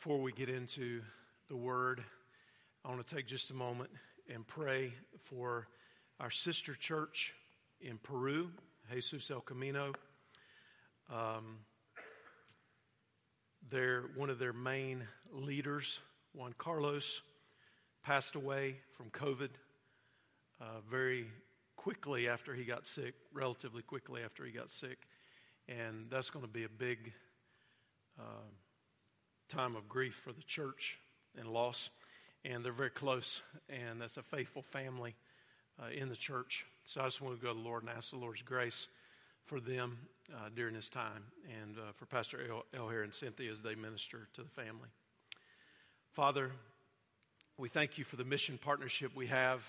Before we get into the word, I want to take just a moment and pray for our sister church in Peru, Jesus El Camino. Um, their, one of their main leaders, Juan Carlos, passed away from COVID uh, very quickly after he got sick, relatively quickly after he got sick. And that's going to be a big uh, time of grief for the church and loss. And they're very close, and that's a faithful family uh, in the church. So I just want to go to the Lord and ask the Lord's grace for them uh, during this time and uh, for Pastor El- Elher and Cynthia as they minister to the family. Father, we thank you for the mission partnership we have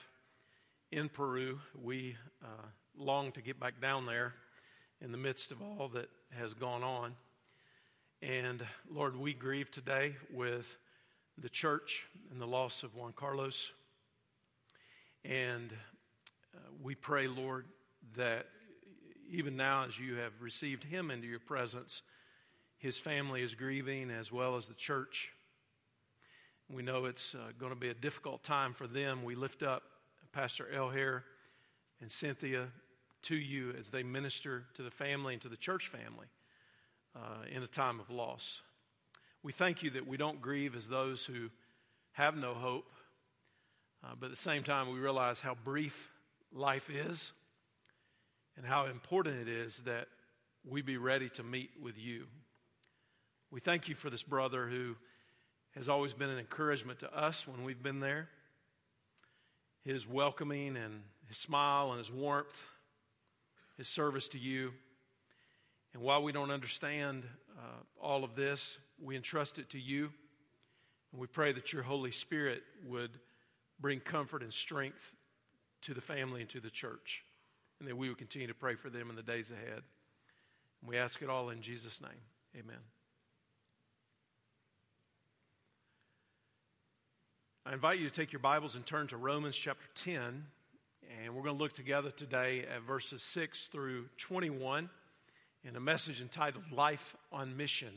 in Peru. We uh, long to get back down there in the midst of all that has gone on. And Lord, we grieve today with the church and the loss of Juan Carlos. And uh, we pray, Lord, that even now as you have received him into your presence, his family is grieving as well as the church. We know it's uh, going to be a difficult time for them. We lift up Pastor Elher and Cynthia to you as they minister to the family and to the church family uh, in a time of loss. We thank you that we don't grieve as those who have no hope, uh, but at the same time, we realize how brief life is and how important it is that we be ready to meet with you. We thank you for this brother who has always been an encouragement to us when we've been there. His welcoming and his smile and his warmth, his service to you. And while we don't understand uh, all of this, we entrust it to you. And we pray that your Holy Spirit would bring comfort and strength to the family and to the church. And that we would continue to pray for them in the days ahead. And we ask it all in Jesus' name. Amen. I invite you to take your Bibles and turn to Romans chapter 10. And we're going to look together today at verses 6 through 21 in a message entitled Life on Mission.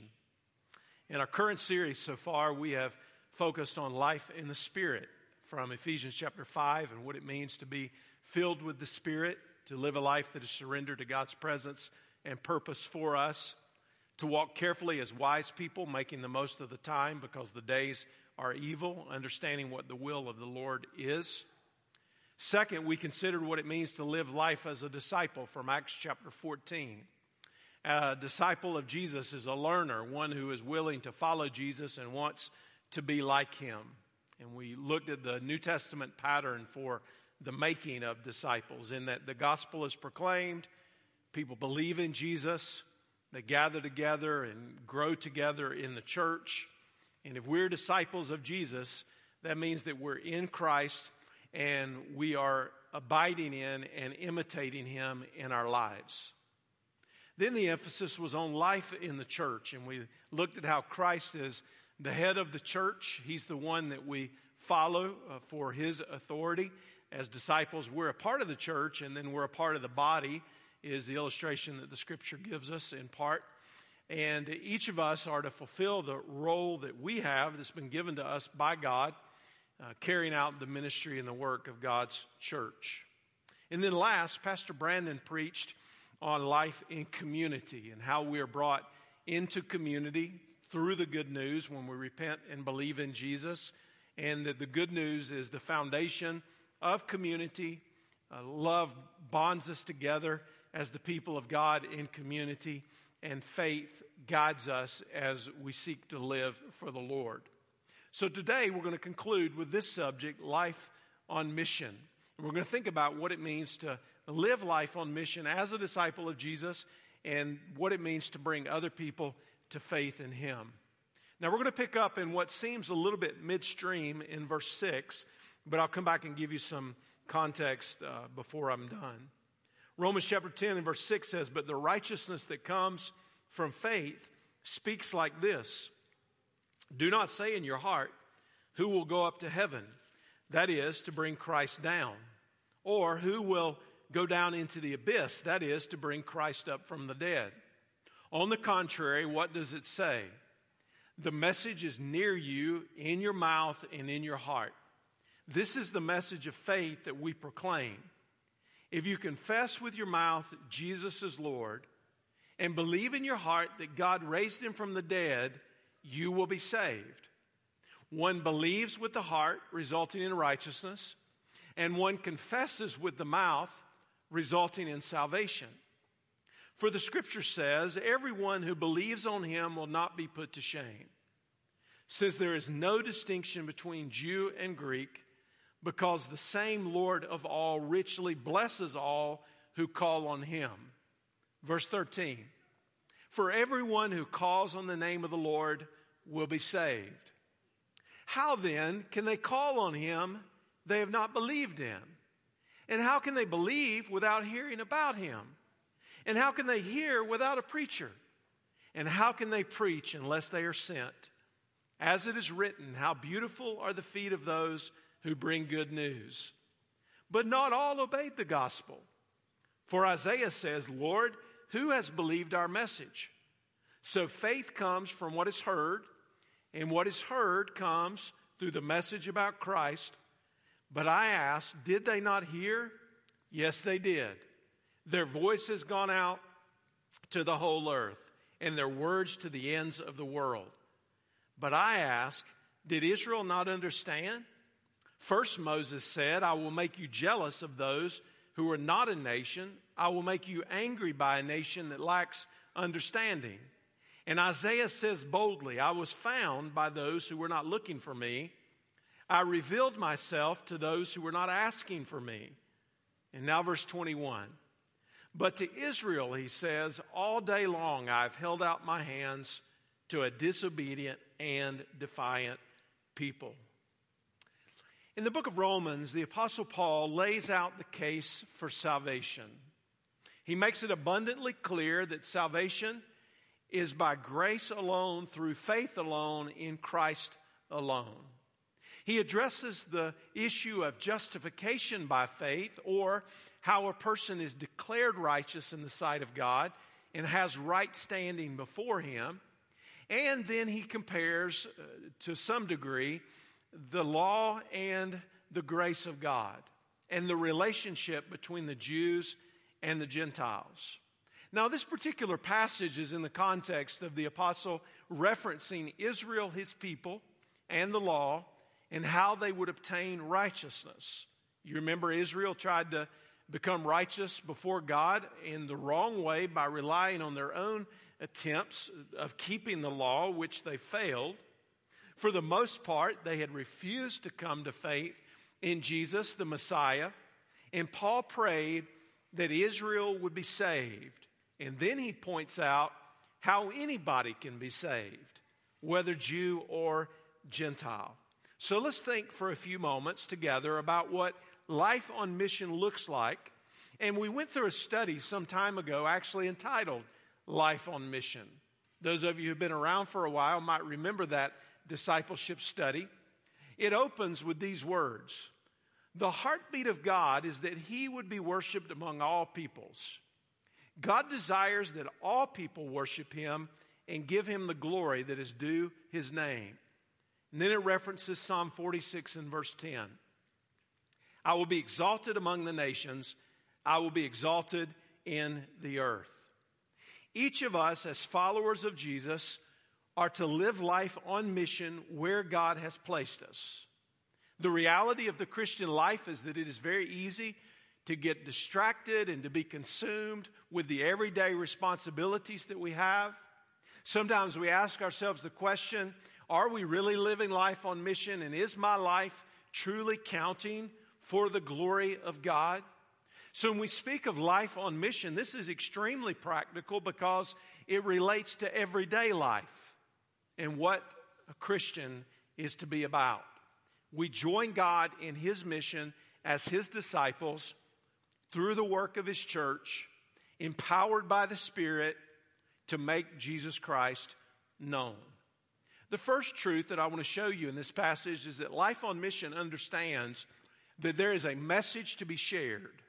In our current series so far, we have focused on life in the Spirit from Ephesians chapter 5 and what it means to be filled with the Spirit, to live a life that is surrendered to God's presence and purpose for us, to walk carefully as wise people, making the most of the time because the days are evil, understanding what the will of the Lord is. Second, we considered what it means to live life as a disciple from Acts chapter 14. A disciple of Jesus is a learner, one who is willing to follow Jesus and wants to be like him. And we looked at the New Testament pattern for the making of disciples, in that the gospel is proclaimed, people believe in Jesus, they gather together and grow together in the church. And if we're disciples of Jesus, that means that we're in Christ and we are abiding in and imitating him in our lives. Then the emphasis was on life in the church, and we looked at how Christ is the head of the church. He's the one that we follow uh, for his authority. As disciples, we're a part of the church, and then we're a part of the body, is the illustration that the scripture gives us in part. And each of us are to fulfill the role that we have that's been given to us by God, uh, carrying out the ministry and the work of God's church. And then last, Pastor Brandon preached on life in community and how we are brought into community through the good news when we repent and believe in Jesus. And that the good news is the foundation of community. Uh, love bonds us together as the people of God in community, and faith guides us as we seek to live for the Lord. So today we're going to conclude with this subject life on mission. And we're going to think about what it means to live life on mission as a disciple of Jesus and what it means to bring other people to faith in Him. Now, we're going to pick up in what seems a little bit midstream in verse 6, but I'll come back and give you some context uh, before I'm done. Romans chapter 10 and verse 6 says, But the righteousness that comes from faith speaks like this Do not say in your heart, Who will go up to heaven? That is, to bring Christ down. Or who will go down into the abyss, that is, to bring Christ up from the dead. On the contrary, what does it say? The message is near you, in your mouth, and in your heart. This is the message of faith that we proclaim. If you confess with your mouth Jesus is Lord and believe in your heart that God raised him from the dead, you will be saved. One believes with the heart, resulting in righteousness, and one confesses with the mouth, resulting in salvation. For the scripture says, Everyone who believes on him will not be put to shame, since there is no distinction between Jew and Greek, because the same Lord of all richly blesses all who call on him. Verse 13 For everyone who calls on the name of the Lord will be saved. How then can they call on him they have not believed in? And how can they believe without hearing about him? And how can they hear without a preacher? And how can they preach unless they are sent? As it is written, how beautiful are the feet of those who bring good news. But not all obeyed the gospel. For Isaiah says, Lord, who has believed our message? So faith comes from what is heard, and what is heard comes through the message about Christ. But I ask, did they not hear? Yes, they did. Their voice has gone out to the whole earth, and their words to the ends of the world. But I ask, did Israel not understand? First, Moses said, I will make you jealous of those who are not a nation. I will make you angry by a nation that lacks understanding. And Isaiah says boldly, I was found by those who were not looking for me. I revealed myself to those who were not asking for me. And now, verse 21. But to Israel, he says, All day long I've held out my hands to a disobedient and defiant people. In the book of Romans, the Apostle Paul lays out the case for salvation. He makes it abundantly clear that salvation is by grace alone, through faith alone, in Christ alone. He addresses the issue of justification by faith, or how a person is declared righteous in the sight of God and has right standing before Him. And then he compares, uh, to some degree, the law and the grace of God and the relationship between the Jews and the Gentiles. Now, this particular passage is in the context of the apostle referencing Israel, his people, and the law, and how they would obtain righteousness. You remember Israel tried to become righteous before God in the wrong way by relying on their own attempts of keeping the law, which they failed. For the most part, they had refused to come to faith in Jesus, the Messiah. And Paul prayed that Israel would be saved. And then he points out how anybody can be saved, whether Jew or Gentile. So let's think for a few moments together about what life on mission looks like. And we went through a study some time ago, actually entitled Life on Mission. Those of you who've been around for a while might remember that discipleship study. It opens with these words The heartbeat of God is that He would be worshiped among all peoples. God desires that all people worship him and give him the glory that is due his name. And then it references Psalm 46 and verse 10. I will be exalted among the nations, I will be exalted in the earth. Each of us, as followers of Jesus, are to live life on mission where God has placed us. The reality of the Christian life is that it is very easy to get distracted and to be consumed with the everyday responsibilities that we have. Sometimes we ask ourselves the question are we really living life on mission? And is my life truly counting for the glory of God? So, when we speak of life on mission, this is extremely practical because it relates to everyday life and what a Christian is to be about. We join God in His mission as His disciples through the work of his church, empowered by the Spirit to make Jesus Christ known. The first truth that I want to show you in this passage is that Life on Mission understands that there is a message to be shared.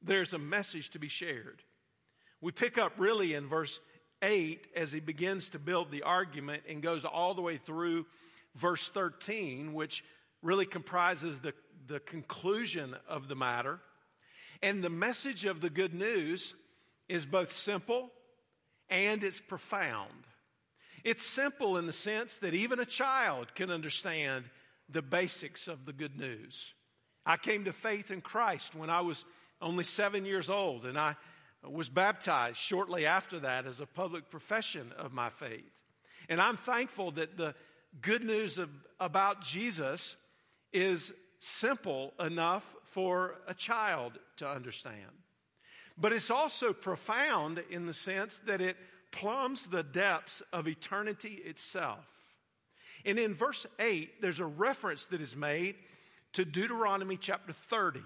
There's a message to be shared. We pick up really in verse 8 as he begins to build the argument and goes all the way through verse 13, which really comprises the, the conclusion of the matter. And the message of the good news is both simple and it's profound. It's simple in the sense that even a child can understand the basics of the good news. I came to faith in Christ when I was only seven years old, and I was baptized shortly after that as a public profession of my faith. And I'm thankful that the good news of, about Jesus is simple enough for a child to understand. But it's also profound in the sense that it plumbs the depths of eternity itself. And in verse 8, there's a reference that is made to Deuteronomy chapter 30.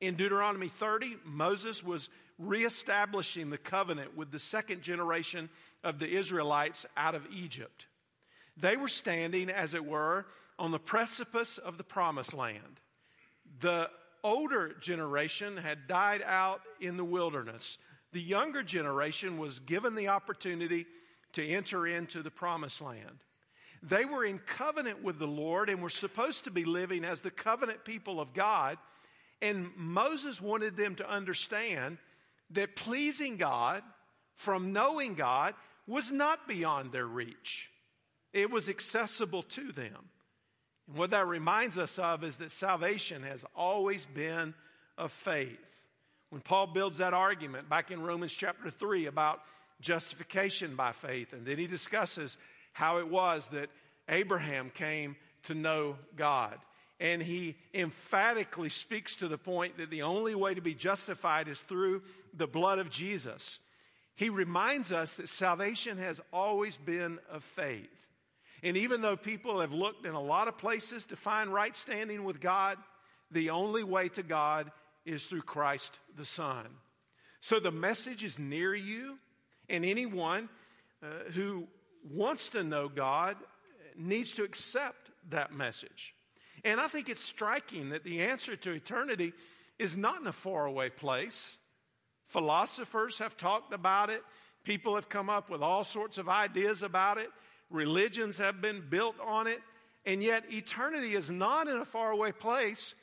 In Deuteronomy 30, Moses was reestablishing the covenant with the second generation of the Israelites out of Egypt. They were standing, as it were, on the precipice of the promised land. The older generation had died out in the wilderness. The younger generation was given the opportunity to enter into the promised land. They were in covenant with the Lord and were supposed to be living as the covenant people of God. And Moses wanted them to understand that pleasing God from knowing God was not beyond their reach, it was accessible to them. And what that reminds us of is that salvation has always been of faith. When Paul builds that argument back in Romans chapter 3 about justification by faith, and then he discusses how it was that Abraham came to know God. And he emphatically speaks to the point that the only way to be justified is through the blood of Jesus. He reminds us that salvation has always been of faith. And even though people have looked in a lot of places to find right standing with God, the only way to God is through Christ the Son. So the message is near you, and anyone uh, who wants to know God needs to accept that message. And I think it's striking that the answer to eternity is not in a faraway place. Philosophers have talked about it, people have come up with all sorts of ideas about it, religions have been built on it, and yet eternity is not in a faraway place.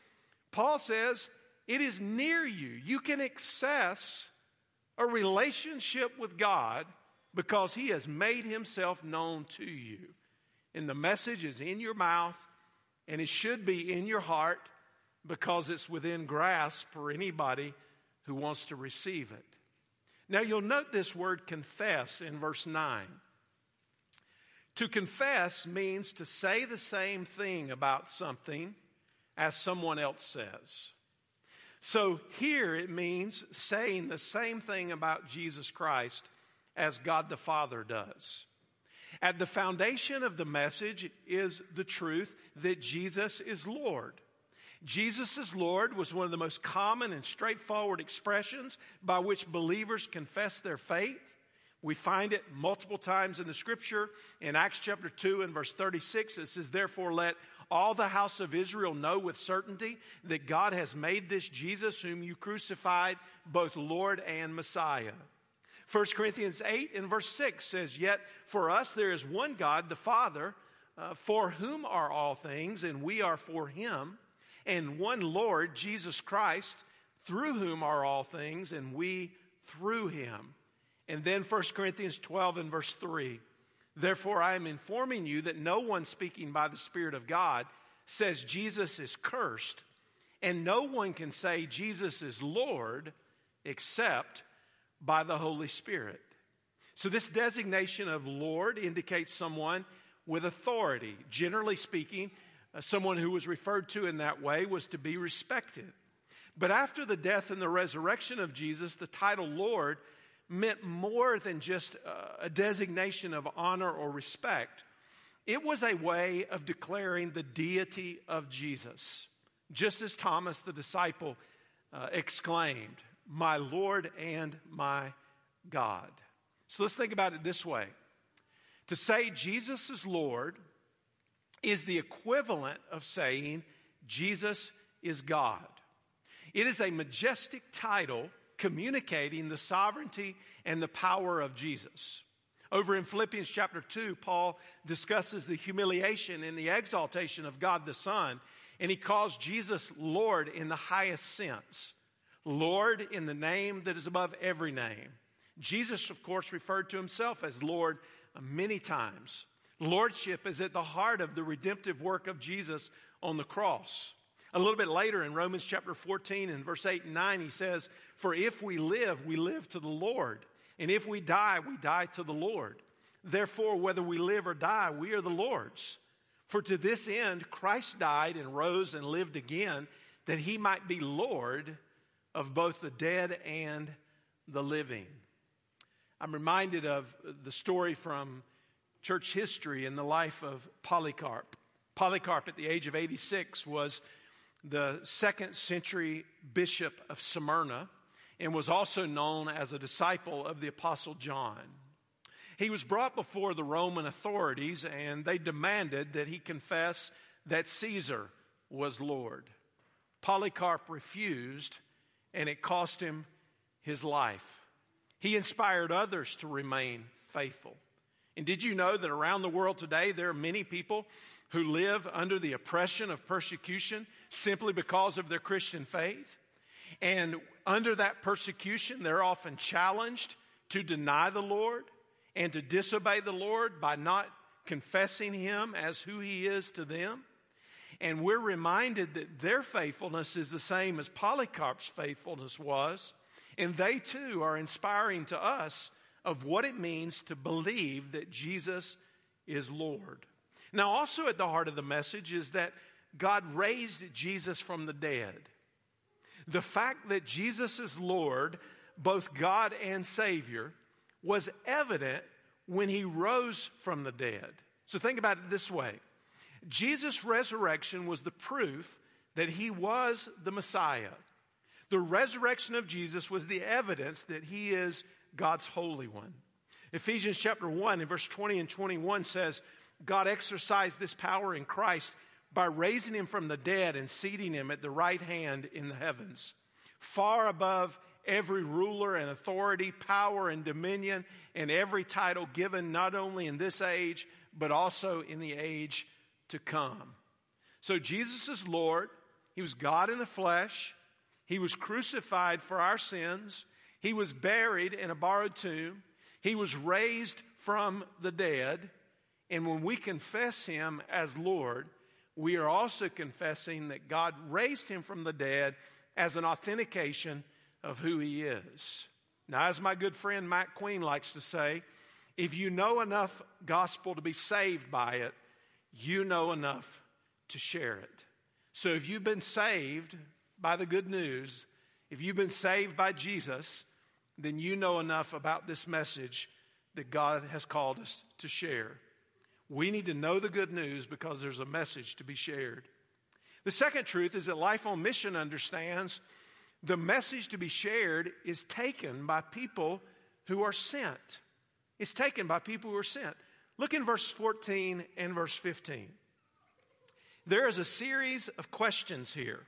Paul says it is near you. You can access a relationship with God because he has made himself known to you. And the message is in your mouth and it should be in your heart because it's within grasp for anybody who wants to receive it. Now you'll note this word confess in verse 9. To confess means to say the same thing about something as someone else says. So here it means saying the same thing about Jesus Christ as God the Father does. At the foundation of the message is the truth that Jesus is Lord. Jesus is Lord was one of the most common and straightforward expressions by which believers confess their faith. We find it multiple times in the scripture. In Acts chapter 2 and verse 36, it says, Therefore, let all the house of Israel know with certainty that God has made this Jesus, whom you crucified, both Lord and Messiah. 1 Corinthians 8 and verse 6 says, Yet for us there is one God, the Father, uh, for whom are all things, and we are for him, and one Lord, Jesus Christ, through whom are all things, and we through him. And then 1 Corinthians 12 and verse 3 Therefore, I am informing you that no one speaking by the Spirit of God says Jesus is cursed, and no one can say Jesus is Lord except by the Holy Spirit. So, this designation of Lord indicates someone with authority. Generally speaking, uh, someone who was referred to in that way was to be respected. But after the death and the resurrection of Jesus, the title Lord meant more than just a designation of honor or respect. It was a way of declaring the deity of Jesus, just as Thomas the disciple uh, exclaimed, my Lord and my God. So let's think about it this way to say Jesus is Lord is the equivalent of saying Jesus is God. It is a majestic title communicating the sovereignty and the power of Jesus. Over in Philippians chapter 2, Paul discusses the humiliation and the exaltation of God the Son, and he calls Jesus Lord in the highest sense. Lord in the name that is above every name. Jesus, of course, referred to himself as Lord many times. Lordship is at the heart of the redemptive work of Jesus on the cross. A little bit later in Romans chapter 14 and verse 8 and 9, he says, For if we live, we live to the Lord. And if we die, we die to the Lord. Therefore, whether we live or die, we are the Lord's. For to this end, Christ died and rose and lived again, that he might be Lord of both the dead and the living. I'm reminded of the story from church history in the life of Polycarp. Polycarp, at the age of 86, was the second century bishop of Smyrna and was also known as a disciple of the Apostle John. He was brought before the Roman authorities and they demanded that he confess that Caesar was Lord. Polycarp refused and it cost him his life. He inspired others to remain faithful. And did you know that around the world today there are many people who live under the oppression of persecution simply because of their Christian faith? And under that persecution, they're often challenged to deny the Lord and to disobey the Lord by not confessing Him as who He is to them. And we're reminded that their faithfulness is the same as Polycarp's faithfulness was. And they too are inspiring to us of what it means to believe that Jesus is Lord. Now, also at the heart of the message is that God raised Jesus from the dead. The fact that Jesus is Lord, both God and Savior, was evident when he rose from the dead. So think about it this way Jesus' resurrection was the proof that he was the Messiah. The resurrection of Jesus was the evidence that he is God's Holy One. Ephesians chapter 1 and verse 20 and 21 says, God exercised this power in Christ by raising him from the dead and seating him at the right hand in the heavens, far above every ruler and authority, power and dominion, and every title given not only in this age, but also in the age to come. So Jesus is Lord. He was God in the flesh. He was crucified for our sins. He was buried in a borrowed tomb. He was raised from the dead. And when we confess him as Lord, we are also confessing that God raised him from the dead as an authentication of who he is. Now, as my good friend Matt Queen likes to say, if you know enough gospel to be saved by it, you know enough to share it. So if you've been saved by the good news, if you've been saved by Jesus, then you know enough about this message that God has called us to share. We need to know the good news because there's a message to be shared. The second truth is that Life on Mission understands the message to be shared is taken by people who are sent. It's taken by people who are sent. Look in verse 14 and verse 15. There is a series of questions here.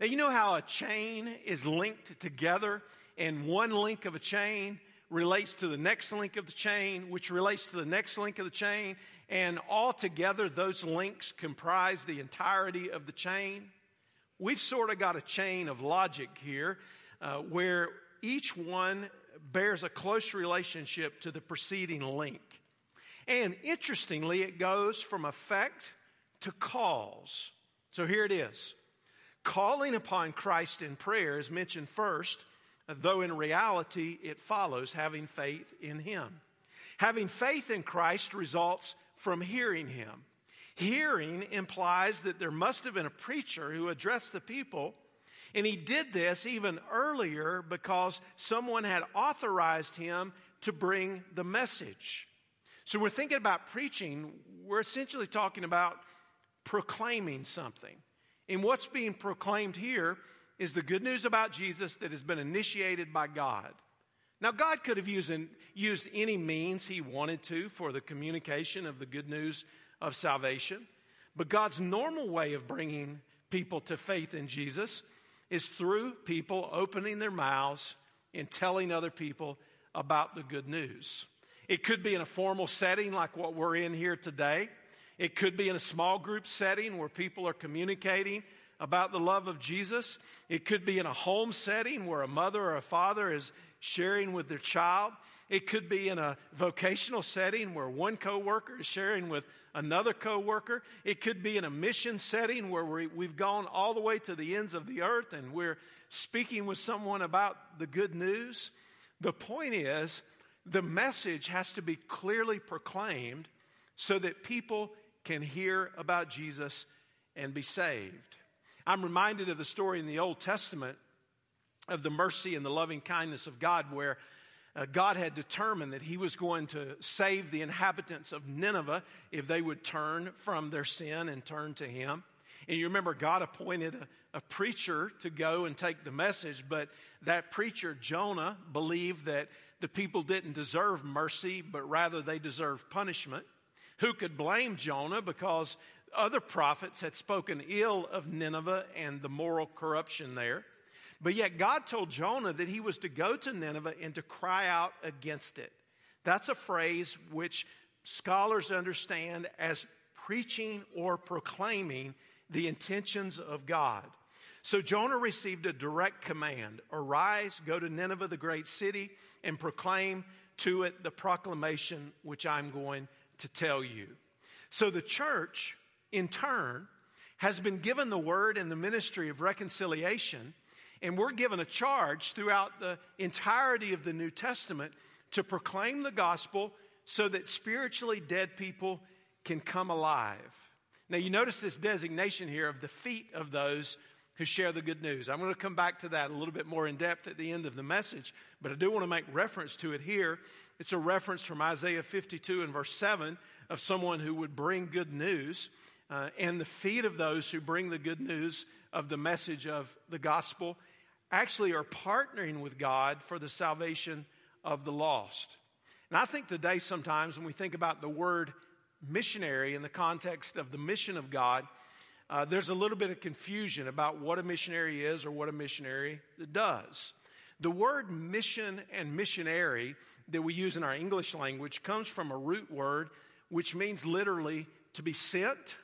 Now, you know how a chain is linked together, and one link of a chain relates to the next link of the chain, which relates to the next link of the chain, and altogether those links comprise the entirety of the chain. We've sort of got a chain of logic here uh, where each one bears a close relationship to the preceding link. And interestingly, it goes from effect to cause. So here it is. Calling upon Christ in prayer is mentioned first though in reality it follows having faith in Him. Having faith in Christ results from hearing Him. Hearing implies that there must have been a preacher who addressed the people, and he did this even earlier because someone had authorized him to bring the message. So, we're thinking about preaching, we're essentially talking about proclaiming something. And what's being proclaimed here is the good news about Jesus that has been initiated by God. Now, God could have used, used any means He wanted to for the communication of the good news of salvation, but God's normal way of bringing people to faith in Jesus is through people opening their mouths and telling other people about the good news. It could be in a formal setting like what we're in here today. It could be in a small group setting where people are communicating about the love of Jesus. It could be in a home setting where a mother or a father is sharing with their child. It could be in a vocational setting where one coworker is sharing with another coworker. It could be in a mission setting where we, have gone all the way to the ends of the earth and we're speaking with someone about the good news. The point is, the message has to be clearly proclaimed so that people can hear about Jesus and be saved. I'm reminded of the story in the Old Testament of the mercy and the loving kindness of God, where uh, God had determined that He was going to save the inhabitants of Nineveh if they would turn from their sin and turn to Him. And you remember, God appointed a, a preacher to go and take the message, but that preacher, Jonah, believed that the people didn't deserve mercy, but rather they deserved punishment. Who could blame Jonah because other prophets had spoken ill of Nineveh and the moral corruption there? But yet God told Jonah that he was to go to Nineveh and to cry out against it. That's a phrase which scholars understand as preaching or proclaiming the intentions of God. So Jonah received a direct command Arise, go to Nineveh, the great city, and proclaim to it the proclamation which I'm going to tell you. So the church, in turn, has been given the word and the ministry of reconciliation, and we're given a charge throughout the entirety of the New Testament to proclaim the gospel so that spiritually dead people can come alive. Now, you notice this designation here of the feet of those who share the good news. I'm going to come back to that a little bit more in depth at the end of the message, but I do want to make reference to it here. It's a reference from Isaiah 52 and verse 7 of someone who would bring good news. Uh, and the feet of those who bring the good news of the message of the gospel actually are partnering with God for the salvation of the lost. And I think today, sometimes when we think about the word missionary in the context of the mission of God, uh, there's a little bit of confusion about what a missionary is or what a missionary does. The word mission and missionary that we use in our English language comes from a root word which means literally to be sent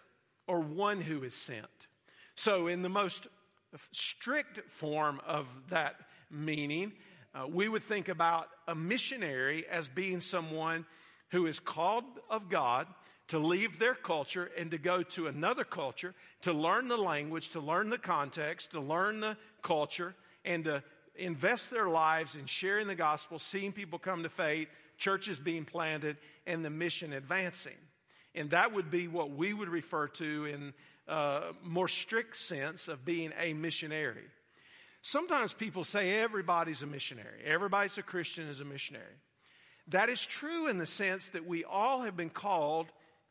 or one who is sent. So, in the most strict form of that meaning, uh, we would think about a missionary as being someone who is called of God to leave their culture and to go to another culture, to learn the language, to learn the context, to learn the culture, and to invest their lives in sharing the gospel, seeing people come to faith, churches being planted, and the mission advancing. And that would be what we would refer to in a more strict sense of being a missionary. Sometimes people say everybody's a missionary, everybody's a Christian is a missionary. That is true in the sense that we all have been called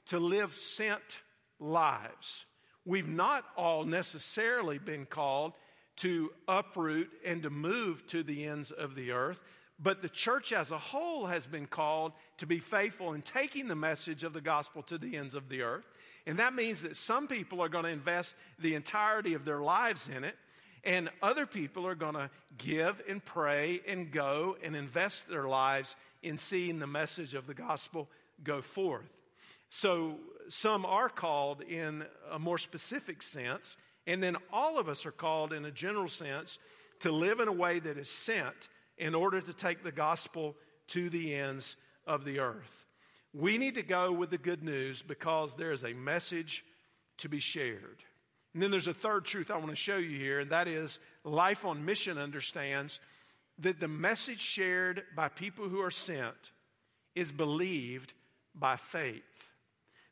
to live sent lives. We've not all necessarily been called to uproot and to move to the ends of the earth, but the church as a whole has been called to be faithful in taking the message of the gospel to the ends of the earth. And that means that some people are going to invest the entirety of their lives in it, and other people are going to give and pray and go and invest their lives in seeing the message of the gospel go forth. So some are called in a more specific sense, and then all of us are called in a general sense to live in a way that is sent in order to take the gospel to the ends of the earth. We need to go with the good news because there is a message to be shared. And then there's a third truth I want to show you here, and that is Life on Mission understands that the message shared by people who are sent is believed by faith.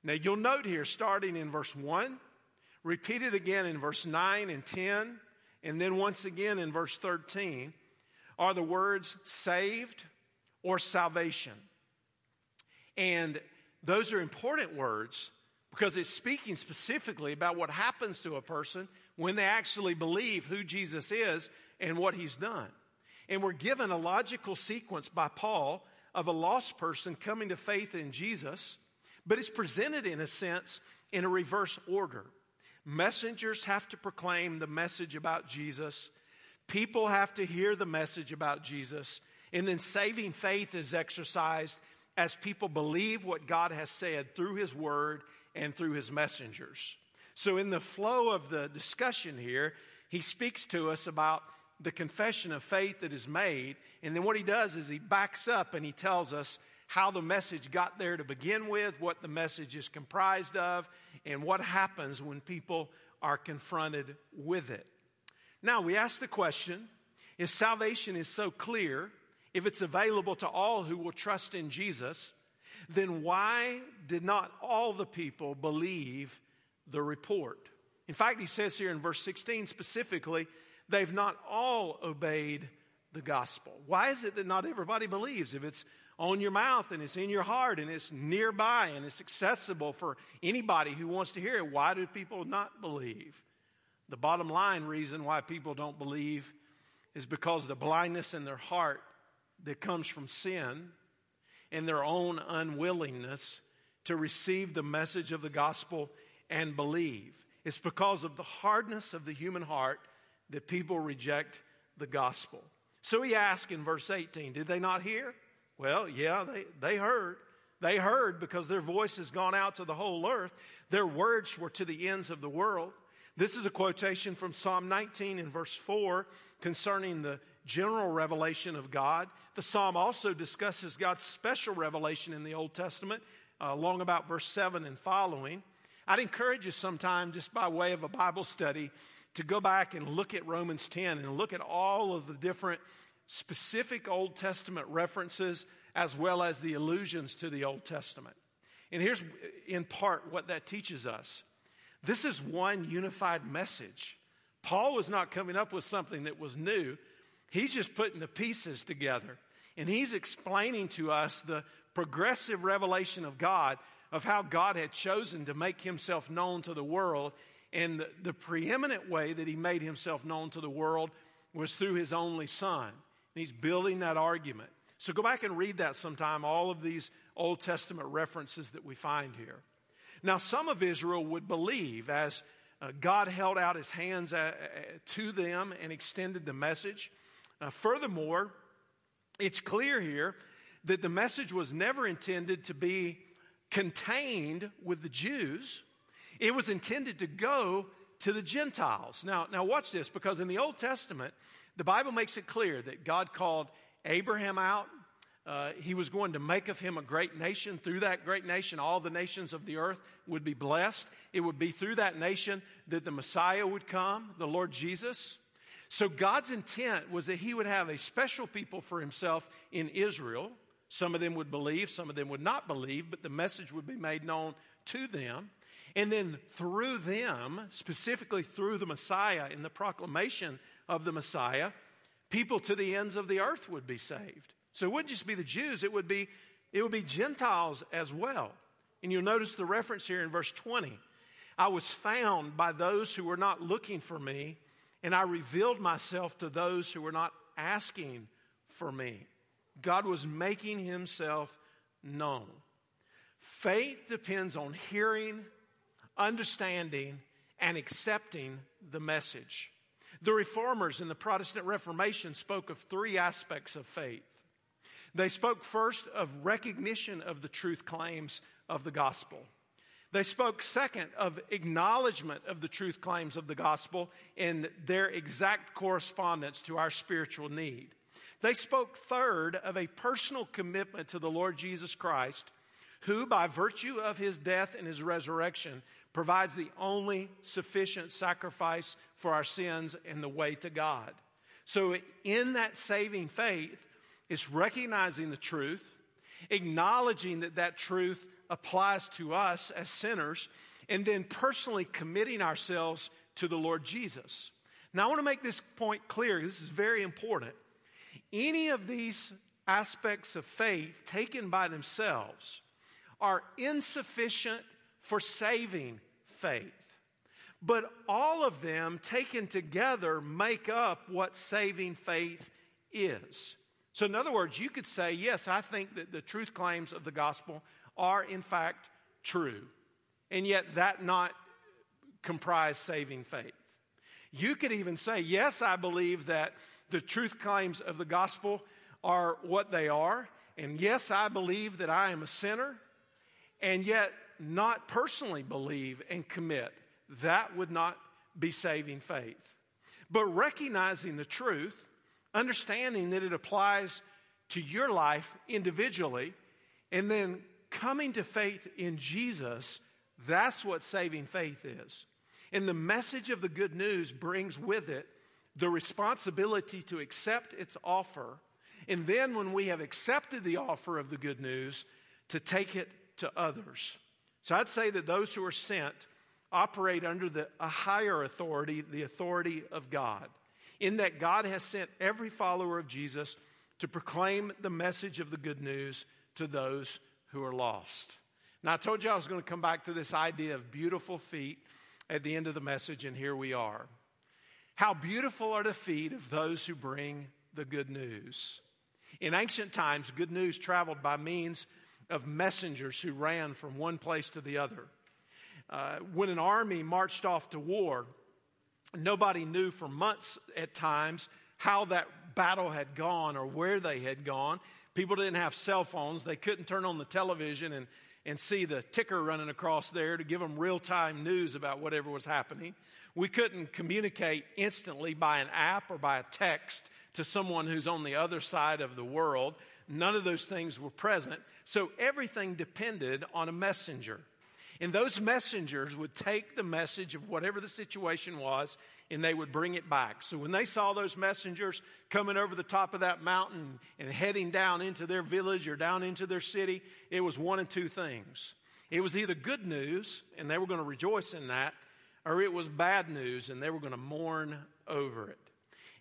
Now, you'll note here, starting in verse 1, repeated again in verse 9 and 10, and then once again in verse 13, are the words saved or salvation. And those are important words because it's speaking specifically about what happens to a person when they actually believe who Jesus is and what he's done. And we're given a logical sequence by Paul of a lost person coming to faith in Jesus but it's presented in a sense in a reverse order. Messengers have to proclaim the message about Jesus, people have to hear the message about Jesus, and then saving faith is exercised as people believe what God has said through His Word and through His messengers. So, in the flow of the discussion here, he speaks to us about the confession of faith that is made. And then what he does is he backs up and he tells us how the message got there to begin with, what the message is comprised of, and what happens when people are confronted with it. Now, we ask the question if salvation is so clear, if it's available to all who will trust in Jesus, then why did not all the people believe the report? In fact, he says here in verse 16 specifically, they've not all obeyed the gospel. Why is it that not everybody believes? If it's on your mouth and it's in your heart and it's nearby and it's accessible for anybody who wants to hear it, why do people not believe? The bottom line reason why people don't believe is because the blindness in their heart that comes from sin and their own unwillingness to receive the message of the gospel and believe. It's because of the hardness of the human heart that people reject the gospel. So he asked in verse 18, Did they not hear? Well, yeah, they, they heard. They heard because their voice has gone out to the whole earth. Their words were to the ends of the world. This is a quotation from Psalm 19 in verse 4 concerning the general revelation of God. The psalm also discusses God's special revelation in the Old Testament, uh, along about verse 7 and following. I'd encourage you sometime, just by way of a Bible study, to go back and look at Romans 10 and look at all of the different specific Old Testament references as well as the allusions to the Old Testament. And here's in part what that teaches us this is one unified message. Paul was not coming up with something that was new, he's just putting the pieces together. And he's explaining to us the progressive revelation of God of how God had chosen to make himself known to the world. And the, the, preeminent way that he made himself known to the world was through his only son. And he's building that argument. So go back and read that sometime, all of these Old Testament references that we find here. Now, some of Israel would believe as uh, God held out his hands uh, uh to them and extended the message. Furthermore, it's clear here that the message was never intended to be contained with the Jews, it was intended to go to the Gentiles. Now, now watch this, because in the Old Testament, the Bible makes it clear that God called Abraham out. Uh, he was going to make of him a great nation. Through that great nation, all the nations of the earth would be blessed. It would be through that nation that the Messiah would come, the Lord Jesus. So God's intent was that he would have a special people for himself in Israel some of them would believe, some of them would not believe, but the message would be made known to them. And then through them, specifically through the Messiah, in the proclamation of the Messiah, people to the ends of the earth would be saved. So it wouldn't just be the Jews, it would be, it would be Gentiles as well. And you'll notice the reference here in verse 20. I was found by those who were not looking for me, and I revealed myself to those who were not asking for me. God was making himself known. Faith depends on hearing, understanding, and accepting the message. The reformers in the Protestant Reformation spoke of three aspects of faith. They spoke first of recognition of the truth claims of the gospel. They spoke second of acknowledgement of the truth claims of the gospel and their exact correspondence to our spiritual need. They spoke third of a personal commitment to the Lord Jesus Christ, who, by virtue of his death and his resurrection, provides the only sufficient sacrifice for our sins and the way to God. So, in that saving faith, it's recognizing the truth, acknowledging that that truth applies to us as sinners, and then personally committing ourselves to the Lord Jesus. Now, I want to make this point clear. This is very important. Any of these aspects of faith taken by themselves are insufficient for saving faith. But all of them taken together make up what saving faith is. So, in other words, you could say, yes, I think that the truth claims of the gospel are in fact true, and yet that not comprise saving faith. You could even say, yes, I believe that the truth claims of the gospel are what they are, and yes, I believe that I am a sinner, and yet not personally believe and commit, that would not be saving faith. But recognizing the truth, understanding that it applies to your life individually, and then coming to faith in Jesus, that's what saving faith is. And the message of the good news brings with it the responsibility to accept its offer. And then, when we have accepted the offer of the good news, to take it to others. So I'd say that those who are sent operate under the, a higher authority, the authority of God, in that God has sent every follower of Jesus to proclaim the message of the good news to those who are lost. Now, I told you I was going to come back to this idea of beautiful feet at the end of the message, and here we are. How beautiful are the feet of those who bring the good news. In ancient times, good news traveled by means of messengers who ran from one place to the other. Uh, when an army marched off to war, nobody knew for months at times how that battle had gone or where they had gone. People didn't have cell phones, they couldn't turn on the television and, and see the ticker running across there to give them real time news about whatever was happening. We couldn't communicate instantly by an app or by a text to someone who's on the other side of the world. None of those things were present. So everything depended on a messenger. And those messengers would take the message of whatever the situation was and they would bring it back. So when they saw those messengers coming over the top of that mountain and heading down into their village or down into their city, it was one of two things. It was either good news and they were going to rejoice in that, or it was bad news and they were going to mourn over it.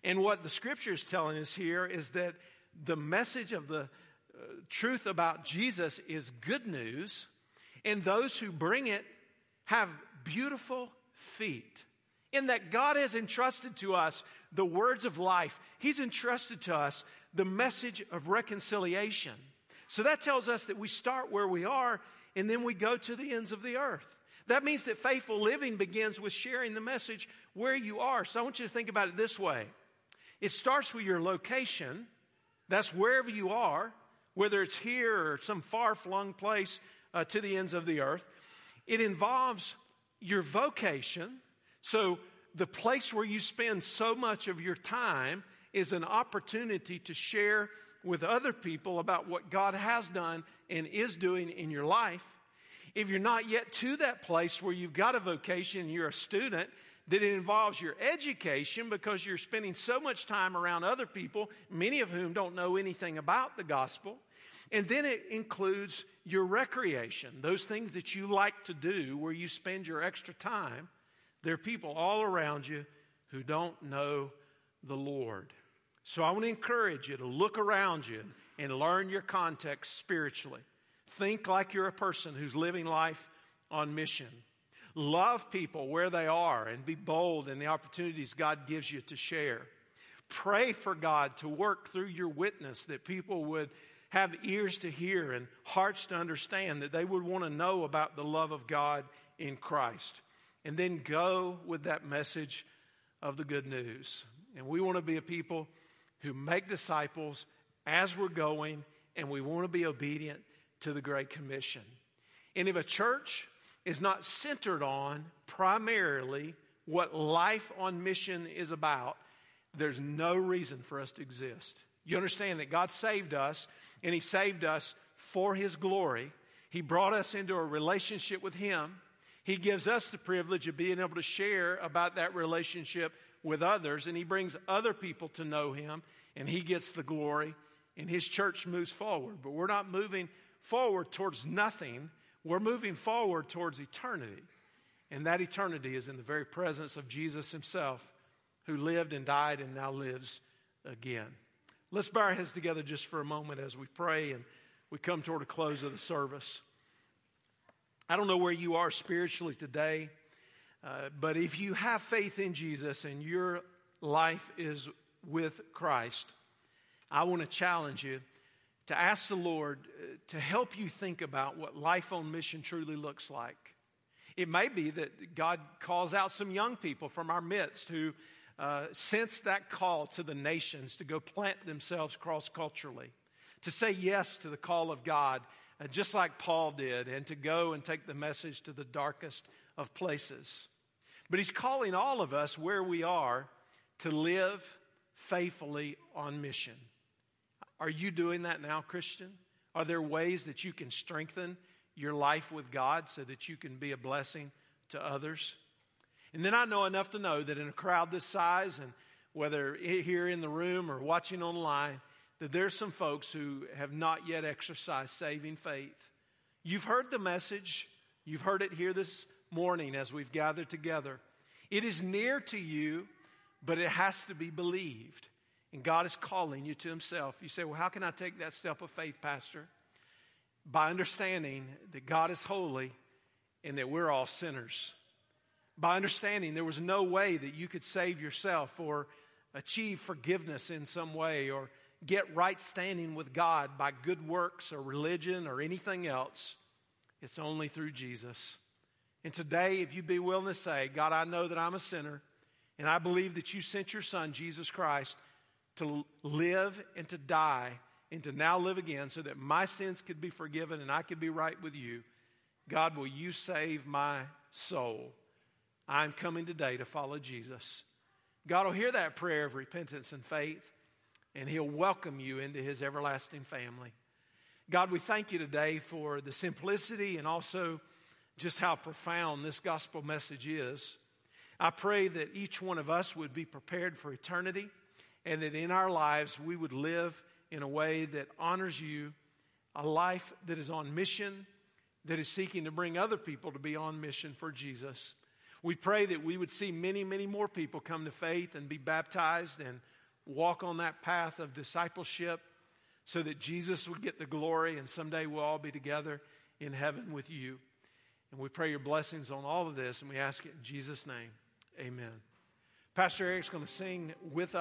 And what the scripture is telling us here is that the message of the uh, truth about Jesus is good news, and those who bring it have beautiful feet. In that God has entrusted to us the words of life, He's entrusted to us the message of reconciliation. So that tells us that we start where we are and then we go to the ends of the earth. That means that faithful living begins with sharing the message where you are. So I want you to think about it this way it starts with your location, that's wherever you are, whether it's here or some far flung place uh, to the ends of the earth. It involves your vocation. So, the place where you spend so much of your time is an opportunity to share with other people about what God has done and is doing in your life. If you're not yet to that place where you've got a vocation, you're a student, that it involves your education because you're spending so much time around other people, many of whom don't know anything about the gospel. And then it includes your recreation, those things that you like to do where you spend your extra time. There are people all around you who don't know the Lord. So I want to encourage you to look around you and learn your context spiritually. Think like you're a person who's living life on mission. Love people where they are and be bold in the opportunities God gives you to share. Pray for God to work through your witness that people would have ears to hear and hearts to understand, that they would want to know about the love of God in Christ. And then go with that message of the good news. And we want to be a people who make disciples as we're going, and we want to be obedient to the Great Commission. And if a church is not centered on primarily what life on mission is about, there's no reason for us to exist. You understand that God saved us, and He saved us for His glory. He brought us into a relationship with Him. He gives us the privilege of being able to share about that relationship with others, and He brings other people to know Him, and He gets the glory, and His church moves forward. But we're not moving forward towards nothing we're moving forward towards eternity. And that eternity is in the very presence of Jesus himself, who lived and died and now lives again. Let's bow our heads together just for a moment as we pray and we come toward a close of the service. I don't know where you are spiritually today, uh, but if you have faith in Jesus and your life is with Christ, I want to challenge you to ask the Lord uh, to help you think about what life on mission truly looks like. It may be that God calls out some young people from our midst who uh, sense that call to the nations to go plant themselves cross culturally, to say yes to the call of God, uh, just like Paul did, and to go and take the message to the darkest of places. But he's calling all of us where we are to live faithfully on mission. Are you doing that now, Christian? Are there ways that you can strengthen your life with God so that you can be a blessing to others? And then I know enough to know that in a crowd this size, and whether here in the room or watching online, that there's some folks who have not yet exercised saving faith. You've heard the message, you've heard it here this morning as we've gathered together. It is near to you, but it has to be believed. And God is calling you to Himself. You say, Well, how can I take that step of faith, Pastor? By understanding that God is holy and that we're all sinners. By understanding there was no way that you could save yourself or achieve forgiveness in some way or get right standing with God by good works or religion or anything else. It's only through Jesus. And today, if you be willing to say, God, I know that I'm a sinner, and I believe that you sent your Son, Jesus Christ, to live and to die and to now live again so that my sins could be forgiven and I could be right with you, God, will you save my soul? I'm coming today to follow Jesus. God will hear that prayer of repentance and faith, and He'll welcome you into His everlasting family. God, we thank you today for the simplicity and also just how profound this gospel message is. I pray that each one of us would be prepared for eternity and that in our lives we would live in a way that honors you, a life that is on mission, that is seeking to bring other people to be on mission for Jesus. We pray that we would see many, many more people come to faith and be baptized and walk on that path of discipleship so that Jesus would get the glory and someday we'll all be together in heaven with you. And we pray your blessings on all of this, and we ask it in Jesus' name. Amen. Pastor Eric's going to sing with us.